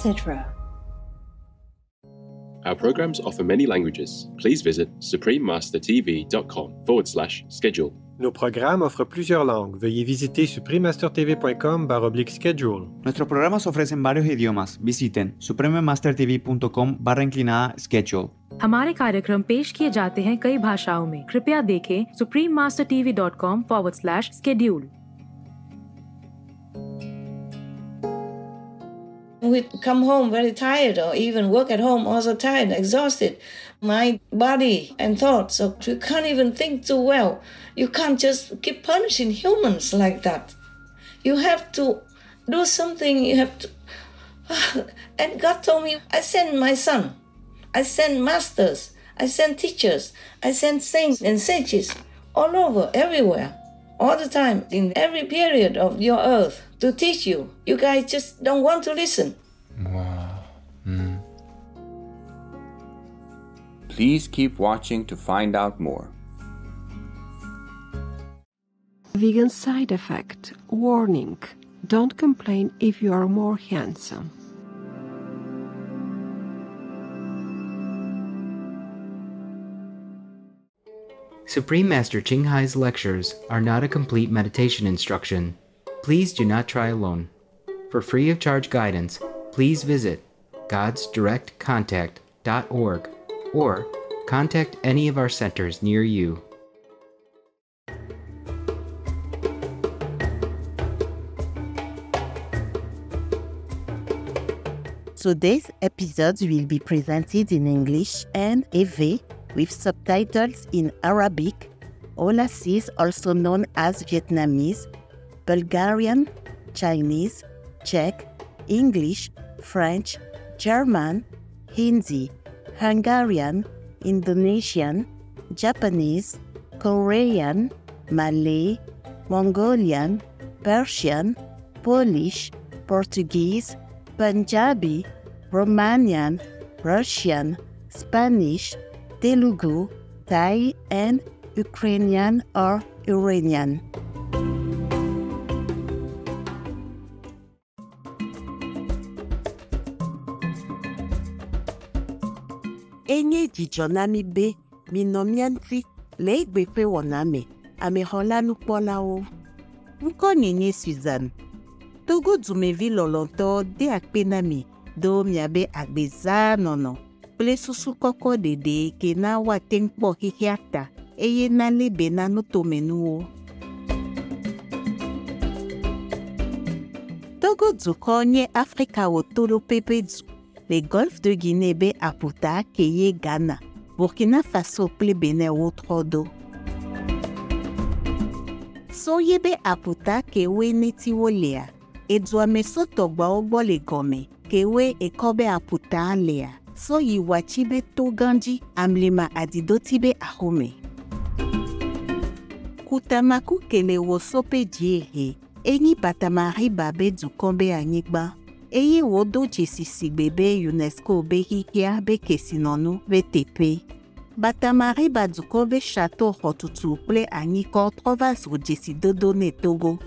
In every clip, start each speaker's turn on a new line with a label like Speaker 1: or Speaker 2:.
Speaker 1: Etc.
Speaker 2: Our programs offer many languages. Please visit suprememastertv.com forward slash schedule.
Speaker 3: Nos programas offrent plusieurs langues. Veuillez visiter suprememastertv.com oblique schedule.
Speaker 4: Nuestros programas ofrecen varios idiomas. Visiten suprememastertv.com barra inclinada schedule.
Speaker 5: हमारे कार्यक्रम पेश किए जाते हैं कई भाषाओं में कृपया देखें supreme master TV dot
Speaker 6: We come home very tired, or even work at home also tired, exhausted. My body and thoughts, so you can't even think too well. You can't just keep punishing humans like that. You have to do something. You have to. And God told me, I send my son. I send masters. I send teachers. I send saints and sages all over, everywhere, all the time, in every period of your earth to teach you. You guys just don't want to listen.
Speaker 7: Wow. Mm. Please keep watching to find out more.
Speaker 8: Vegan side effect warning don't complain if you are more handsome.
Speaker 9: Supreme Master Ching Hai's lectures are not a complete meditation instruction. Please do not try alone. For free of charge guidance, please visit godsdirectcontact.org or contact any of our centers near you.
Speaker 10: Today's episodes will be presented in English and EV with subtitles in Arabic, Aulacese, also known as Vietnamese, Bulgarian, Chinese, Czech, English, French, German, Hindi, Hungarian, Indonesian, Japanese, Korean, Malay, Mongolian, Persian, Polish, Portuguese, Punjabi, Romanian, Russian, Spanish, Telugu, Thai, and Ukrainian or Iranian. enye dzidzɔ na mi be minɔ mía ŋuti le egbe ƒe wɔna me amexɔlanukpɔlawo ŋkɔ nye nye susan togo dumevi lɔlɔtɔwo de akpe na do miabe agbezaa nɔnɔ kple susu kɔkɔ ɖeɖe ke na woate ŋu kpɔ xexea ta eye nalé be na nutomenuwo. togo dukɔ nye afrika wòtoɖoƒe ƒe du le golfe de guinée be aƒuta ke ye ghana burkina faso kple benin wotrɔ ɖo. so ye be aƒuta ke woe netiwo lea edua me sotɔgbawo gbɔ le gɔme ke woe ekɔ be aƒuta lea so yi watsi be to gã dzi amlima adidoti be axome. kutamaku ke le wò so ƒe dziehe enyi batamariba be dukɔ be anyigba eye wòdo dzesigbe be unesco be xixia be kesinɔnu be teƒe. batamariba dukɔ be chateau xɔtutu kple anyikɔ trɔ va zu dzesidodo ne togo.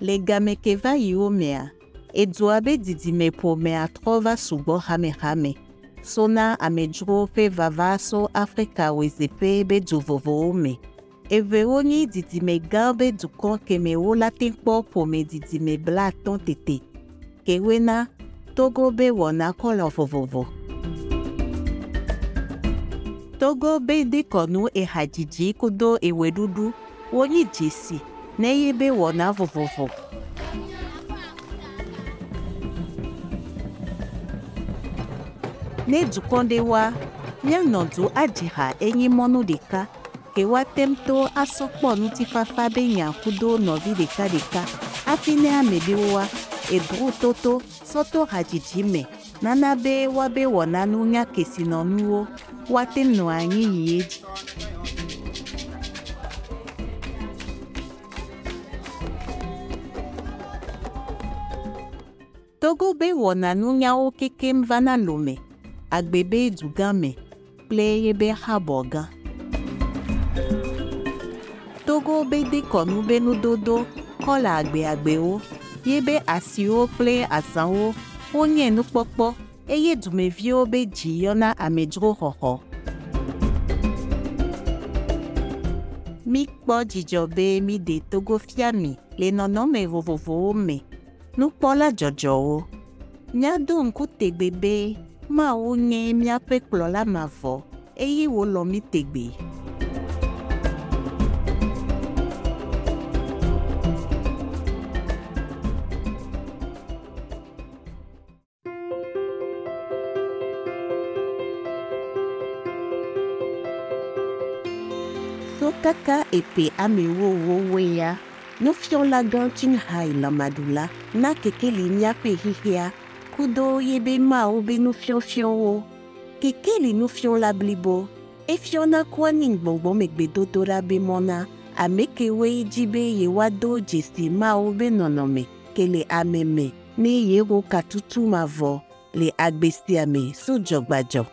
Speaker 10: le game ke va yiwo mea edua be didimeƒomea trɔ va sugbɔ hamehame so na amedzrowo ƒe vava so afrika wɔezeƒe be du vovovowo me evewo nye didime gãwo be dukɔ keme wolate kpɔ ƒome didime blaatɔ̃ tete kewoe na togo be wɔna kɔlɔ vovovo togo be dekɔnu ehadzidzi kudo eweɖuɖu wonye dzesi neye be wɔna vovovo ne dukɔ ɖe wa míanɔdu adziha enyi mɔnu ɖeka ke woate ŋu to asɔkpɔ ŋutifafa be nya kudo nɔvi ɖekaɖeka hafi ne ame ɖewoa edru toto sɔto hadzidzi me nana be woabe wɔna nu nya kesinɔnuwo woate nɔ anyi yi edzi. togo be wɔna nunyawo kekem vana lome agbe be dugã me kple yebe habɔ gã togo be dekɔnu be nudodo kɔ le agbeagbewo yebe asiwo kple azãwo wonye nukpɔkpɔ eye dumeviwo be dzi yɔna amedzroxɔxɔ mikpɔ dzidzɔ be miɖe togofia mi le nɔnɔme vovovowo me nukpɔla dzɔdzɔwo míado ŋku tegbe be mawo nye míaƒe kplɔla mavɔ eye wòlɔ mí tegbe. So kaka epe amewowowoe ya nufiɔla gã Tsinghai Lamadula. Na kekeli míaƒe xixia kudo yebe mao be no fion fion wo. Kekele no fion la blibo. E fion na kwa ning bongbon mekbe dotora be mona. Ameke we jibe ye wado jesi mao be nonome. Kele ameme. Ne ye wo katutu mavo. Le agbesi ame so jogbajo.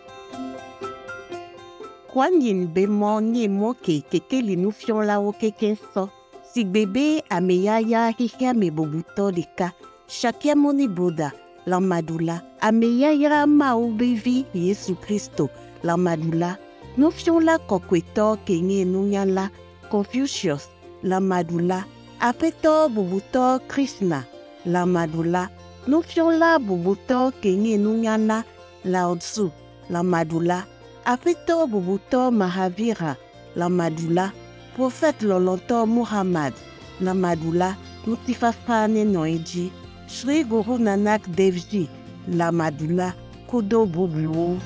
Speaker 10: Kwa ning be mo ni e mo ke kekele no fion la wo keken so. Sigbebe ameyaya hihia me bobutọ deka. Shakia moni boda lamadula. Ameyayra mawo be vi yesu kristo. Lamadula. Nufiɔla kɔkɔetɔ ke nye nunyala confucius. Lamadula. Aƒetɔ bubutɔ krishna. Lamadula. Nufiɔla bubutɔ ke nye nunyala laotsu lamadula. Aƒetɔ bubutɔ mahavira. Lamadula. Prophet lɔlɔtɔ Muhammad. Lamadula. Ŋutifafa nenɔ edzi. Sri Guru Nanak Dev Ji Lamadula Kudo Bubluo.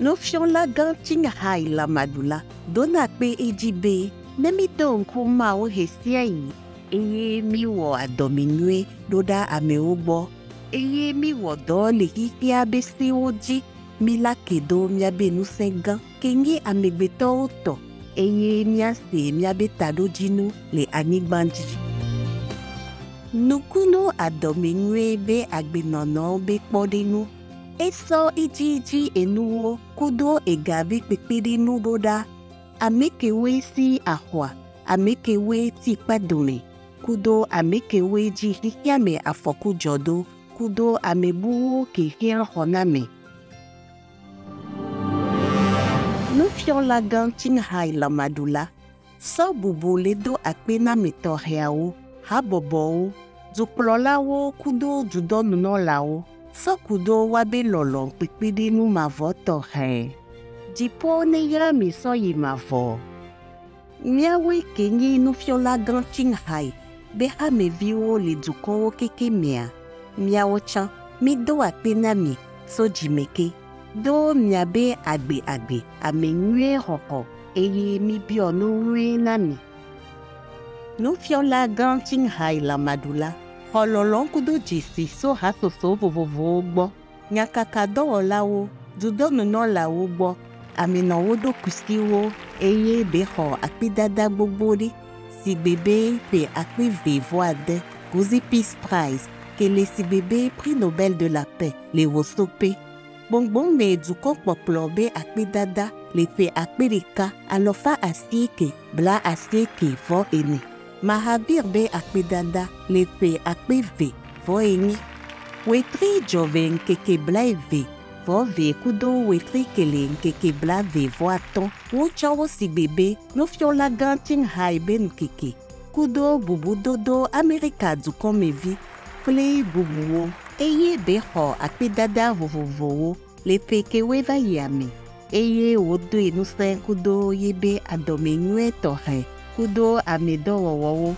Speaker 10: Nofiola Ganting Hai Lamadula Dona Pe Ejibe Nemito Nkumao Hesiai Eye Miwo Adominue Doda Ameubo Eye Miwo Dole Kiki Abesi Oji Mila Kedo Miabenu Sengan Kenye Amegbetoto eye míase míabe taɖodzinu le anyigba dzi. Nukunu adɔmenyuie be agbenɔnɔwo be kpɔɖenu esɔ idzidzi enuwo kudo ega be kpekpeɖenu ɖo ɖa ame kewoe si axɔa ame kewoe ti kpadome kudo ame kewoe dzi xixia me afɔku kudo ame bubuwo ke xia xɔna me. Nufiɔla gã Tsinghai Lamadula sɔ bubu le do akpe na ame tɔxɛawo, habɔbɔwo, dukplɔlawo kudo dudɔnunɔlawo, sɔ kudo woabe lɔlɔ kpekpeɖenu mavɔ tɔxɛ. Dziƒo neyra mi sɔ yi mavɔ. Míawoe ke nye nufiɔla gã Tsinghai be hameviwo le dukɔwo keke mea. Míawo tsã mído akpe na mi so dzimeke do miabe agbe agbe ame nyuie xɔxɔ eye mibiɔ nu nyuie na mi. Nufiɔla gã Tsinghai Lamadula xɔ lɔlɔ̃ kudo dzesi so hatsotso vovovowo gbɔ, nyakaka dɔwɔlawo, dudɔnunɔlawo gbɔ, amenɔwo ɖo kusiwo eye bexɔ akpedada gbogbo ɖe si gbe be ƒe akpe ve ade Cozy Peace Prize ke le si gbe be Prix Nobel de la Paix le gbɔngbɔme dukɔ kpɔkplɔ be akpedada le ƒe akpe ɖeka alɔfa asieke bla asieke vɔ ene mahabir be akpedada le ƒe akpe ve vɔ enyi wetri dzɔve ŋkeke blaeve vɔ ve kudo wetri kele ŋkeke blave vɔ atɔ̃ wotsɔ wo si gbe be nufiɔla gã Tsinghai be ŋkeke kudo bubudodo Amerika dukɔmevi kple bubuwo eye ɖe xɔ akpedada vovovowo le tekewoe va yi ame eye wòdoe ŋusẽ kudo yi be adɔme nyuie tɔxɛ kudo amedɔwɔwɔwo.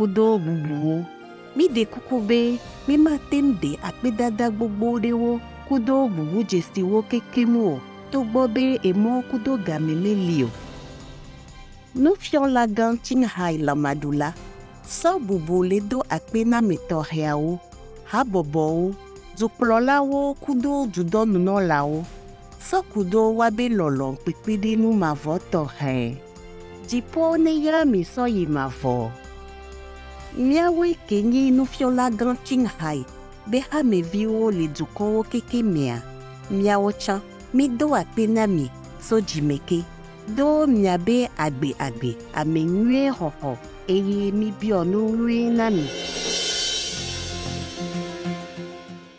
Speaker 10: kudo bubuwo. Miɖe kuku be míemate ŋu ɖe akpedada gbogbo ɖewo kudo bubu dzesiwo kekem o togbɔ be emɔ kudo game meli o. Nufiala Gauteng Hae Lamaɖula sɔ bubu le do akpe na ame tɔxɛawo, habɔbɔwo, dukplɔlawo kudo dudɔnunɔlawo. Sɔkudo woabe lɔlɔ kpekpeɖenu mavɔ tɔxɛ. Dziƒo ne yra mi sɔ yi mavɔ míawoe ke nye nufiɔla gã tsinghai be hameviwo le dukɔwo keke mea. Míawo tsã mído akpe na mi so dzimeke. Do miabe agbeagbe ame nyuie xɔxɔ eye mibiɔ nu nyuie na mi.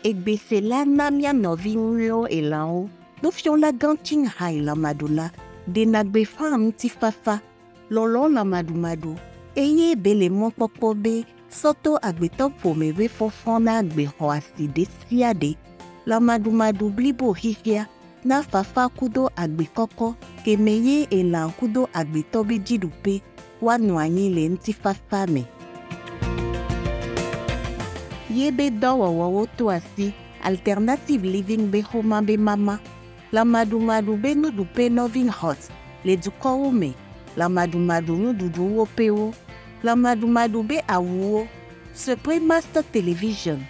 Speaker 10: egbese la na mia nɔvi nyuiewo elãwo nufiɔla gã tsinghai lamaɖula ɖena gbeƒã ŋutifafa. Lɔlɔ lamaɖumaɖu eye be sɔtɔ agbetɔ ƒome be fɔfɔ na gbexɔ asi ɖe sia ɖe lamaɖumaɖu blibo xixia na fafa kudo agbekɔkɔ keme ye elã kudo agbetɔ be dziɖuƒe woanɔ anyi le ŋutifafa me. ye be dɔwɔwɔwo to asi alternative living be xɔma be mama lamaɖumaɖu be nuɖuƒe loving hot le dukɔwo me lamaɖumaɖu nuɖuɖuwo ƒewo lamaɖumaɖu be awuwo supreme master television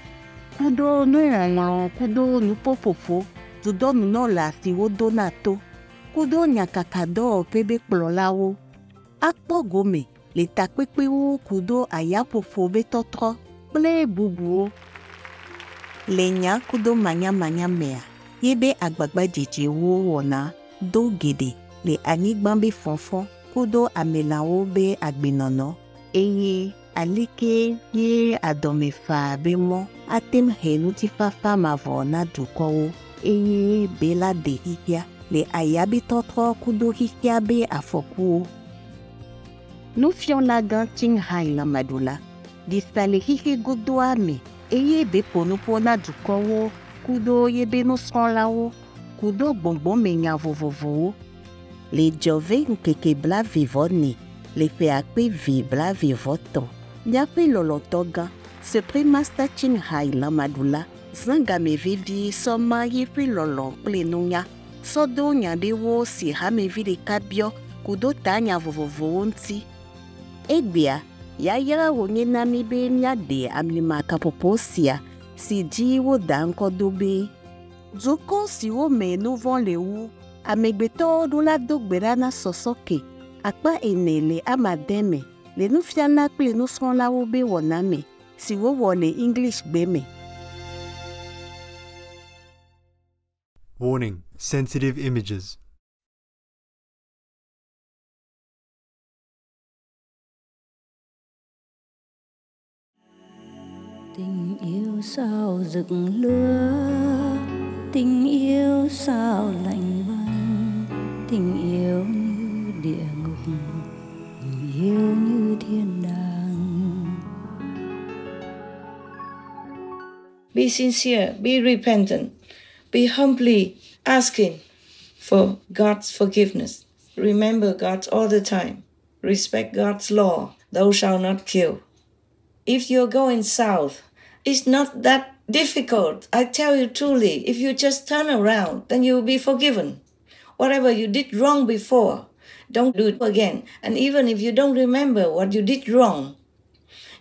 Speaker 10: kudo nuŋɔŋlɔ kudo nuƒoƒoƒo dudɔnunɔla si wodona to kudo nyakakadɔwɔƒe be kplɔlawo akpɔ gome le takpekpewo kudo ayaƒoƒo be tɔtrɔ kple bubuwo le nya kudo manyamanya mea ye be agbagbadzedzewo wɔna do geɖe le anyigba be fɔfɔ kudo amelãwo be agbenɔnɔ eye aleke ye adɔmefa be mɔ atem he ŋutifafa mavɔ na dukɔwo eye be la de xixia le aya be tɔtrɔ kudo xixia be afɔkuwo nufiɔla gã tsinghai lamaɖula ɖisa le xixe godoa me. Eye be ƒonuƒo na dukɔwo kudo yebe nusrɔ̃lawo kudo gbɔgbɔmenya vovovowo le dzɔve ŋkeke blaeve-vɔ-ne le ƒe akpe vi blaeve-vɔ-tɔ̃ míaƒe lɔlɔtɔ gã supreme master tsinghai lamaɖula zã game vevie sɔma yeƒe lɔlɔ kple nunya sɔdo nya ɖewo si hamevi ɖeka biɔ kudo ta nya vovovowo ŋuti. Egbea yayra wònye na mi be míaɖe amlimakaƒoƒo sia si dzi woda ŋkɔ do be dukɔ siwo me nu vɔ̃ le wu amegbetɔwo ɖo la do gbe ɖa na sɔsɔke akpa ene le amade me le nufiala kple nusrɔ̃lawo be wɔna me si wowɔ le english gbe me.
Speaker 11: Warning sensitive images.
Speaker 12: tình yêu sao rực lửa tình yêu sao lạnh băng tình
Speaker 6: Be sincere, be repentant, be humbly asking for God's forgiveness. Remember God all the time. Respect God's law. Thou shalt not kill. If you're going south, it's not that difficult. I tell you truly, if you just turn around, then you will be forgiven. Whatever you did wrong before, don't do it again. And even if you don't remember what you did wrong,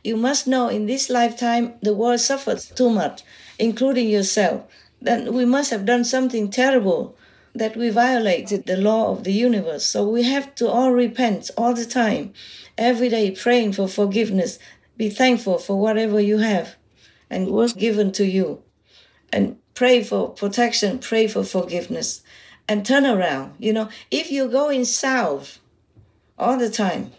Speaker 6: you must know in this lifetime the world suffers too much, including yourself. Then we must have done something terrible that we violated the law of the universe. So we have to all repent all the time, every day praying for forgiveness. Be thankful for whatever you have and was given to you. And pray for protection, pray for forgiveness, and turn around. You know, if you're going south all the time,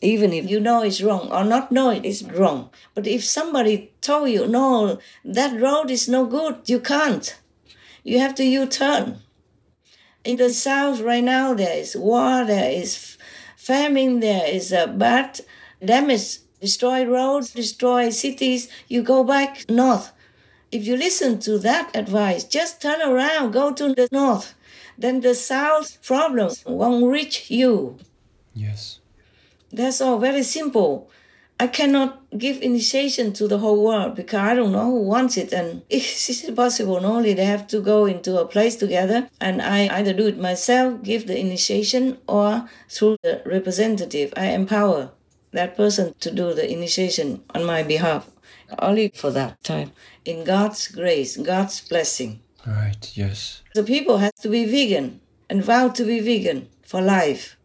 Speaker 6: even if you know it's wrong or not know it is wrong, but if somebody told you, no, that road is no good, you can't. You have to U turn. In the south right now, there is war, there is famine, there is a bad damage, destroy roads, destroy cities. You go back north. If you listen to that advice, just turn around, go to the north. Then the south problems won't reach you.
Speaker 7: Yes.
Speaker 6: That's all very simple. I cannot give initiation to the whole world because I don't know who wants it. And it's possible, only they have to go into a place together. And I either do it myself, give the initiation, or through the representative, I empower that person to do the initiation on my behalf. Only for that time. In God's grace, God's blessing.
Speaker 7: Right, yes.
Speaker 6: The people have to be vegan and vow to be vegan for life.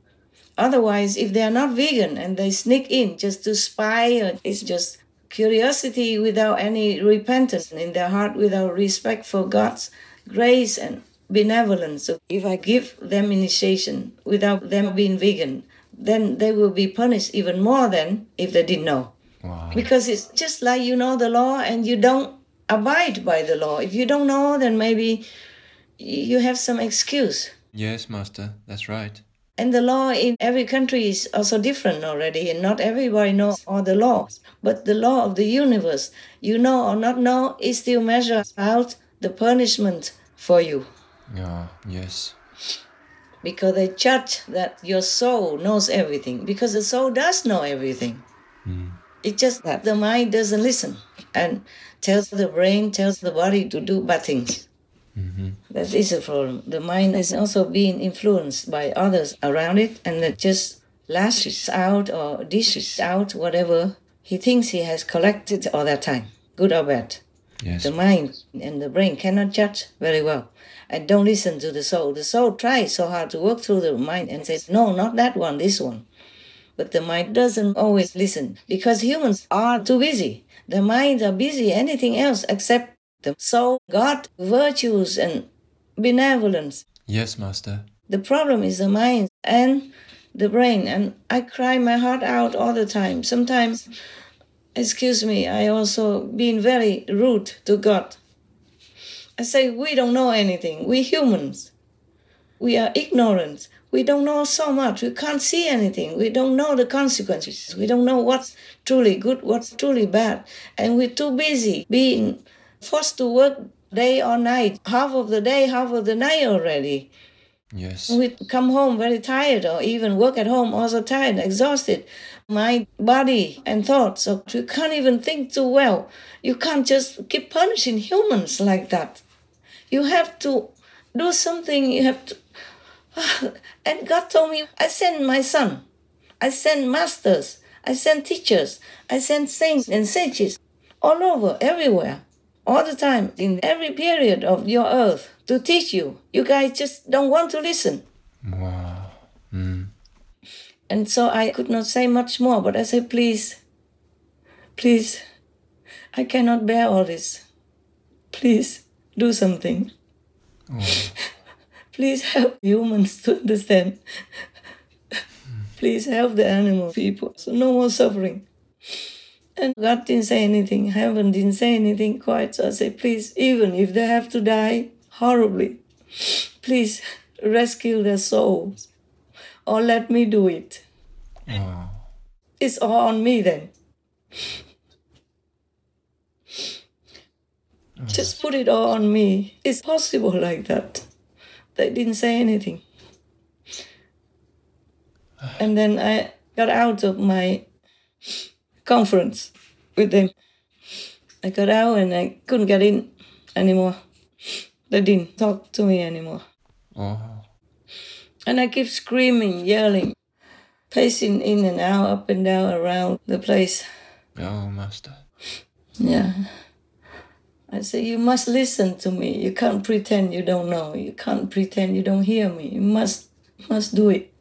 Speaker 6: Otherwise, if they are not vegan and they sneak in just to spy, it's just curiosity without any repentance in their heart, without respect for God's grace and benevolence. So if I give them initiation without them being vegan, then they will be punished even more than if they didn't know. Wow. Because it's just like you know the law and you don't abide by the law. If you don't know, then maybe you have some excuse.
Speaker 7: Yes, Master, that's right.
Speaker 6: And the law in every country is also different already, and not everybody knows all the laws. But the law of the universe, you know or not know, it still measures out the punishment for you.
Speaker 7: Yeah, yes.
Speaker 6: Because they judge that your soul knows everything, because the soul does know everything. Hmm. It's just that the mind doesn't listen and tells the brain, tells the body to do bad things. That is a problem. The mind is also being influenced by others around it and it just lashes out or dishes out whatever he thinks he has collected all that time, good or bad.
Speaker 7: Yes.
Speaker 6: The mind and the brain cannot judge very well. And don't listen to the soul. The soul tries so hard to work through the mind and says, no, not that one, this one. But the mind doesn't always listen because humans are too busy. The minds are busy anything else except soul, God, virtues, and benevolence.
Speaker 7: Yes, Master.
Speaker 6: The problem is the mind and the brain. And I cry my heart out all the time. Sometimes, excuse me, I also been very rude to God. I say, we don't know anything. We humans. We are ignorant. We don't know so much. We can't see anything. We don't know the consequences. We don't know what's truly good, what's truly bad. And we're too busy being forced to work day or night, half of the day, half of the night already.
Speaker 7: Yes.
Speaker 6: We come home very tired, or even work at home also tired, exhausted. My body and thoughts, so you can't even think too well. You can't just keep punishing humans like that. You have to do something. You have to. And God told me, I send my son. I send masters. I send teachers. I send saints and sages all over, everywhere, all the time, in every period of your earth to teach you. You guys just don't want to listen.
Speaker 7: Wow. Mm.
Speaker 6: And so I could not say much more, but I said, please, please, I cannot bear all this. Please do something. Please help humans to understand. Please help the animal people so no more suffering. And God didn't say anything, heaven didn't say anything quite. So I said, please, even if they have to die horribly, please rescue their souls or let me do it.
Speaker 7: Wow.
Speaker 6: It's all on me then. Mm. Just put it all on me. It's possible like that. They didn't say anything. And then I got out of my conference with them. I got out and I couldn't get in anymore. They didn't talk to me anymore.
Speaker 7: Oh.
Speaker 6: And I keep screaming, yelling, pacing in and out, up and down around the place.
Speaker 7: Oh, Master.
Speaker 6: Yeah. I say, you must listen to me. You can't pretend you don't know. You can't pretend you don't hear me. You must must do it.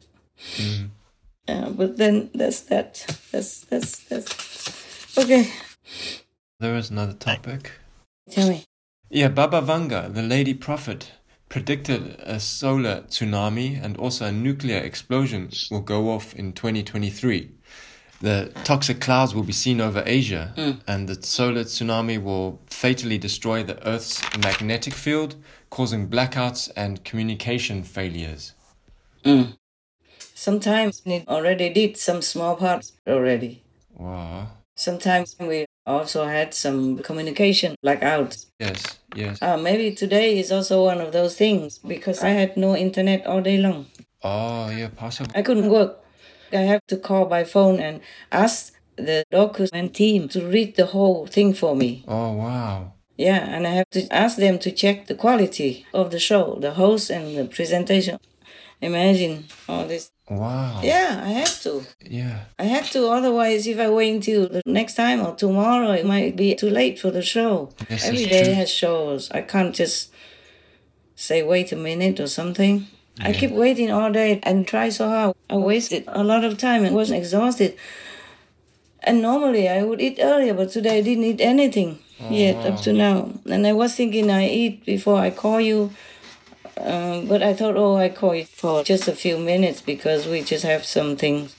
Speaker 7: Mm.
Speaker 6: Yeah, but then that's that. That's that's that's okay.
Speaker 7: There is another topic.
Speaker 6: Tell me.
Speaker 7: Yeah, Baba Vanga, the lady prophet, predicted a solar tsunami and also a nuclear explosion will go off in 2023. The toxic clouds will be seen over Asia,
Speaker 6: Mm.
Speaker 7: and the solar tsunami will fatally destroy the Earth's magnetic field, causing blackouts and communication failures.
Speaker 6: Mm. Sometimes it already did some small parts already.
Speaker 7: Wow.
Speaker 6: Sometimes we also had some communication blackouts.
Speaker 7: Yes, yes.
Speaker 6: Uh, maybe today is also one of those things because I had no internet all day long.
Speaker 7: Oh, yeah, possible.
Speaker 6: I couldn't work. I have to call by phone and ask the document team to read the whole thing for me.
Speaker 7: Oh, wow.
Speaker 6: Yeah, and I have to ask them to check the quality of the show, the host and the presentation. Imagine all this.
Speaker 7: Wow.
Speaker 6: Yeah, I have to.
Speaker 7: Yeah.
Speaker 6: I have to, otherwise, if I wait until the next time or tomorrow, it might be too late for the show.
Speaker 7: Yes,
Speaker 6: Every day
Speaker 7: true.
Speaker 6: has shows. I can't just say, wait a minute or something. I keep waiting all day and try so hard. I wasted a lot of time and was exhausted. And normally I would eat earlier, but today I didn't eat anything oh, yet up to now. And I was thinking I eat before I call you. Um, but I thought, oh, I call you for just a few minutes because we just have some things,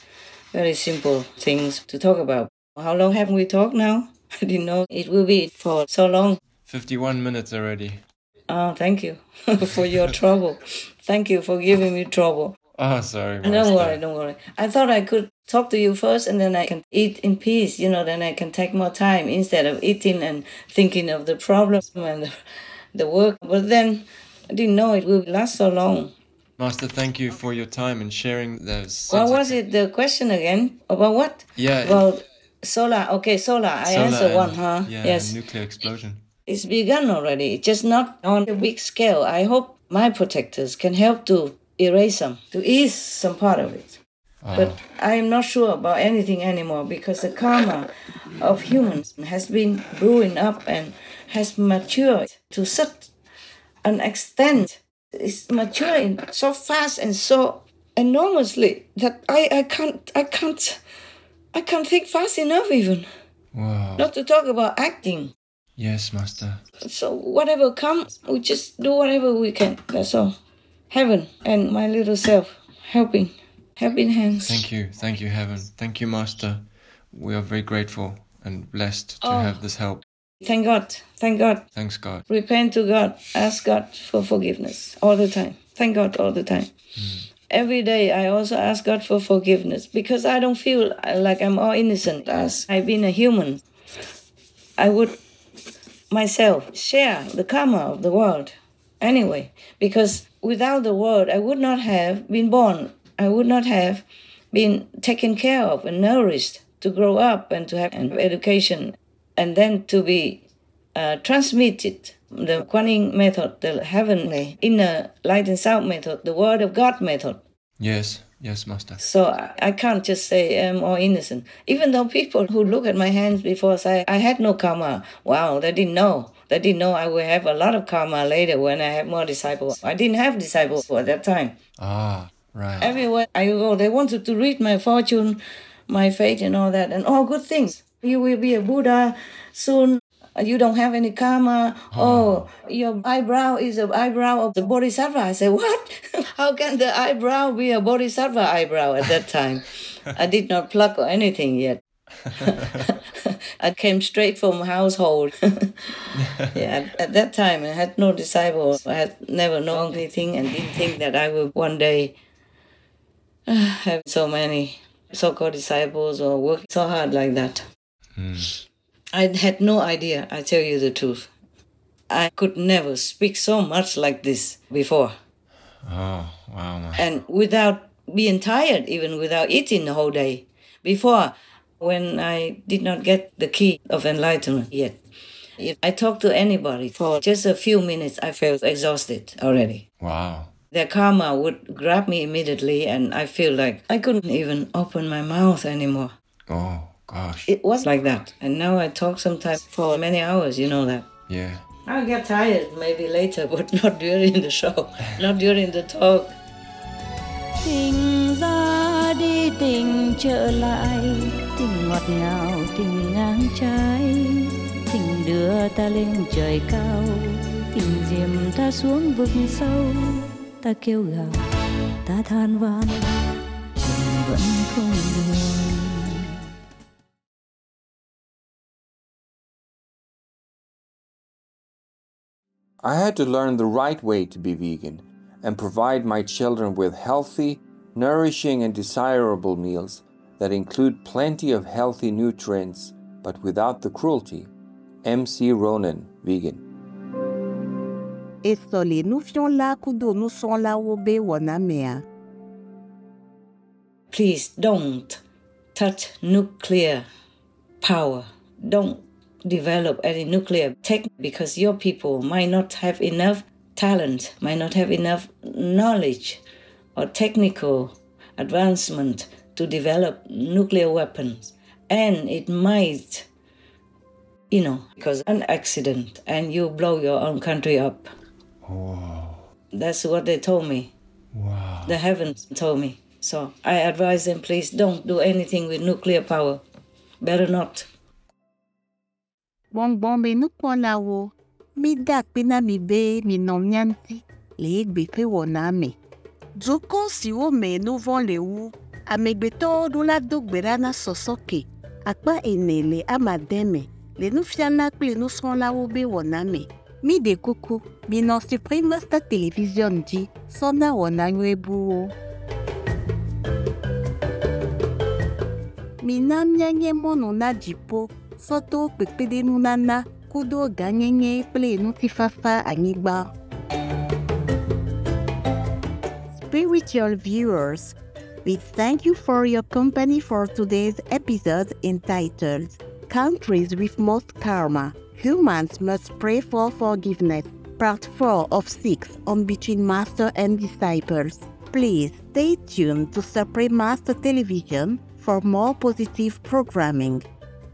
Speaker 6: very simple things to talk about. How long have we talked now? I didn't know it will be for so long.
Speaker 7: 51 minutes already.
Speaker 6: Oh, thank you for your trouble. Thank you for giving me trouble.
Speaker 7: Oh, sorry.
Speaker 6: Don't worry, don't worry. I thought I could talk to you first and then I can eat in peace, you know, then I can take more time instead of eating and thinking of the problems and the, the work. But then I didn't know it would last so long.
Speaker 7: Master, thank you for your time and sharing those.
Speaker 6: What was it, the question again? About what?
Speaker 7: Yeah.
Speaker 6: About solar. Okay, solar. I
Speaker 7: solar
Speaker 6: answered
Speaker 7: and-
Speaker 6: one, huh?
Speaker 7: Yeah,
Speaker 6: yes.
Speaker 7: nuclear explosion.
Speaker 6: It's begun already, just not on a big scale. I hope my protectors can help to erase some, to ease some part of it. Ah. But I am not sure about anything anymore because the karma of humans has been brewing up and has matured to such an extent. is maturing so fast and so enormously that I, I can't I can't I can't think fast enough even.
Speaker 7: Wow.
Speaker 6: Not to talk about acting.
Speaker 7: Yes, Master.
Speaker 6: So whatever comes, we just do whatever we can. That's all. Heaven and my little self helping, helping hands.
Speaker 7: Thank you. Thank you, Heaven. Thank you, Master. We are very grateful and blessed to
Speaker 6: Oh.
Speaker 7: have this help.
Speaker 6: Thank God. Thank God.
Speaker 7: Thanks, God.
Speaker 6: Repent to God. Ask God for forgiveness all the time. Thank God all the time. Hmm. Every day I also ask God for forgiveness because I don't feel like I'm all innocent as I've been a human. I would myself share the karma of the world anyway because without the world I would not have been born. I would not have been taken care of and nourished to grow up and to have an education and then to be uh, transmitted the Kuan Yin method, the heavenly inner light and sound method, the word of God method.
Speaker 7: Yes. Yes, Master.
Speaker 6: So I, I can't just say I'm all innocent. Even though people who look at my hands before say I had no karma. Wow, they didn't know. They didn't know I will have a lot of karma later when I have more disciples. I didn't have disciples at that time.
Speaker 7: Ah, right.
Speaker 6: Everywhere I go, they wanted to read my fortune, my fate, and all that, and all good things. You will be a Buddha soon. You don't have any karma. Oh, your eyebrow is an eyebrow of the Bodhisattva. I said, What? How can the eyebrow be a Bodhisattva eyebrow at that time? I did not pluck or anything yet. I came straight from household. yeah, at, at that time I had no disciples. I had never known anything and didn't think that I would one day have so many so-called disciples or work so hard like that. I had no idea, I tell you the truth. I could never speak so much like this before.
Speaker 7: Oh, wow,
Speaker 6: And without being tired, even without eating the whole day. Before, when I did not get the key of enlightenment yet, if I talked to anybody for just a few minutes, I felt exhausted already.
Speaker 7: Wow.
Speaker 6: Their karma would grab me immediately, and I feel like I couldn't even open my mouth anymore.
Speaker 7: Oh, gosh.
Speaker 6: It was like that. And now I talk sometimes for many hours, you know that.
Speaker 7: Yeah.
Speaker 6: I'll get tired maybe later, but not during the show, not during the talk.
Speaker 12: tình ra đi tình trở lại tình ngọt ngào tình ngang trái tình đưa ta lên trời cao tình diệm ta xuống vực sâu ta kêu gào ta than van tình vẫn không buồn
Speaker 13: I had to learn the right way to be vegan and provide my children with healthy, nourishing, and desirable meals that include plenty of healthy nutrients but without the cruelty. MC Ronan, vegan.
Speaker 10: Nu fion la kudo nu son la wobe wana.
Speaker 6: Please don't touch nuclear power. Don't develop any nuclear tech because your people might not have enough talent, might not have enough knowledge or technical advancement to develop nuclear weapons. And it might, you know, because an accident and you blow your own country up. That's what they told me.
Speaker 7: Wow.
Speaker 6: The heavens told me. So I advise them, please don't do anything with nuclear power. Better not.
Speaker 10: Bongbong be nu kpɔna wo. Mi da akpe na mi be mi nɔ mía ŋuti le egbe ƒe wɔna me. Dukɔ siwo me nu vɔ̃ le wu, amegbetɔwo ɖo la do gbe ɖa na sɔsɔke akpa ene le amade me le nufiana kple nusrɔ̃lawo be wɔna me. Ɖe kuku, minɔ Supreme Star Television dzi sɔna wɔna nyuie buwo. Mina míanye mɔnu na dziƒo kudo. Spiritual viewers, we thank you for your company for today's episode entitled Countries with Most Karma. Humans must pray for forgiveness. Part 4 of 6 on Between Master and Disciples. Please stay tuned to Supreme Master Television for more positive programming.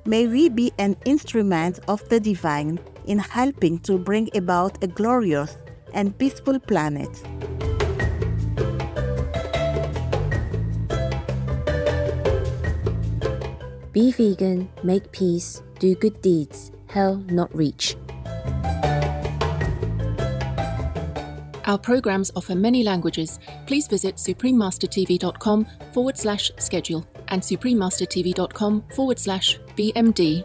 Speaker 10: May we be an instrument of the divine in helping to bring about a glorious and peaceful planet.
Speaker 1: Be vegan, make peace, do good deeds, hell not reach.
Speaker 14: Our programs offer many languages. Please visit suprememastertv.com forward slash schedule and suprememastertv.com forward slash BMD.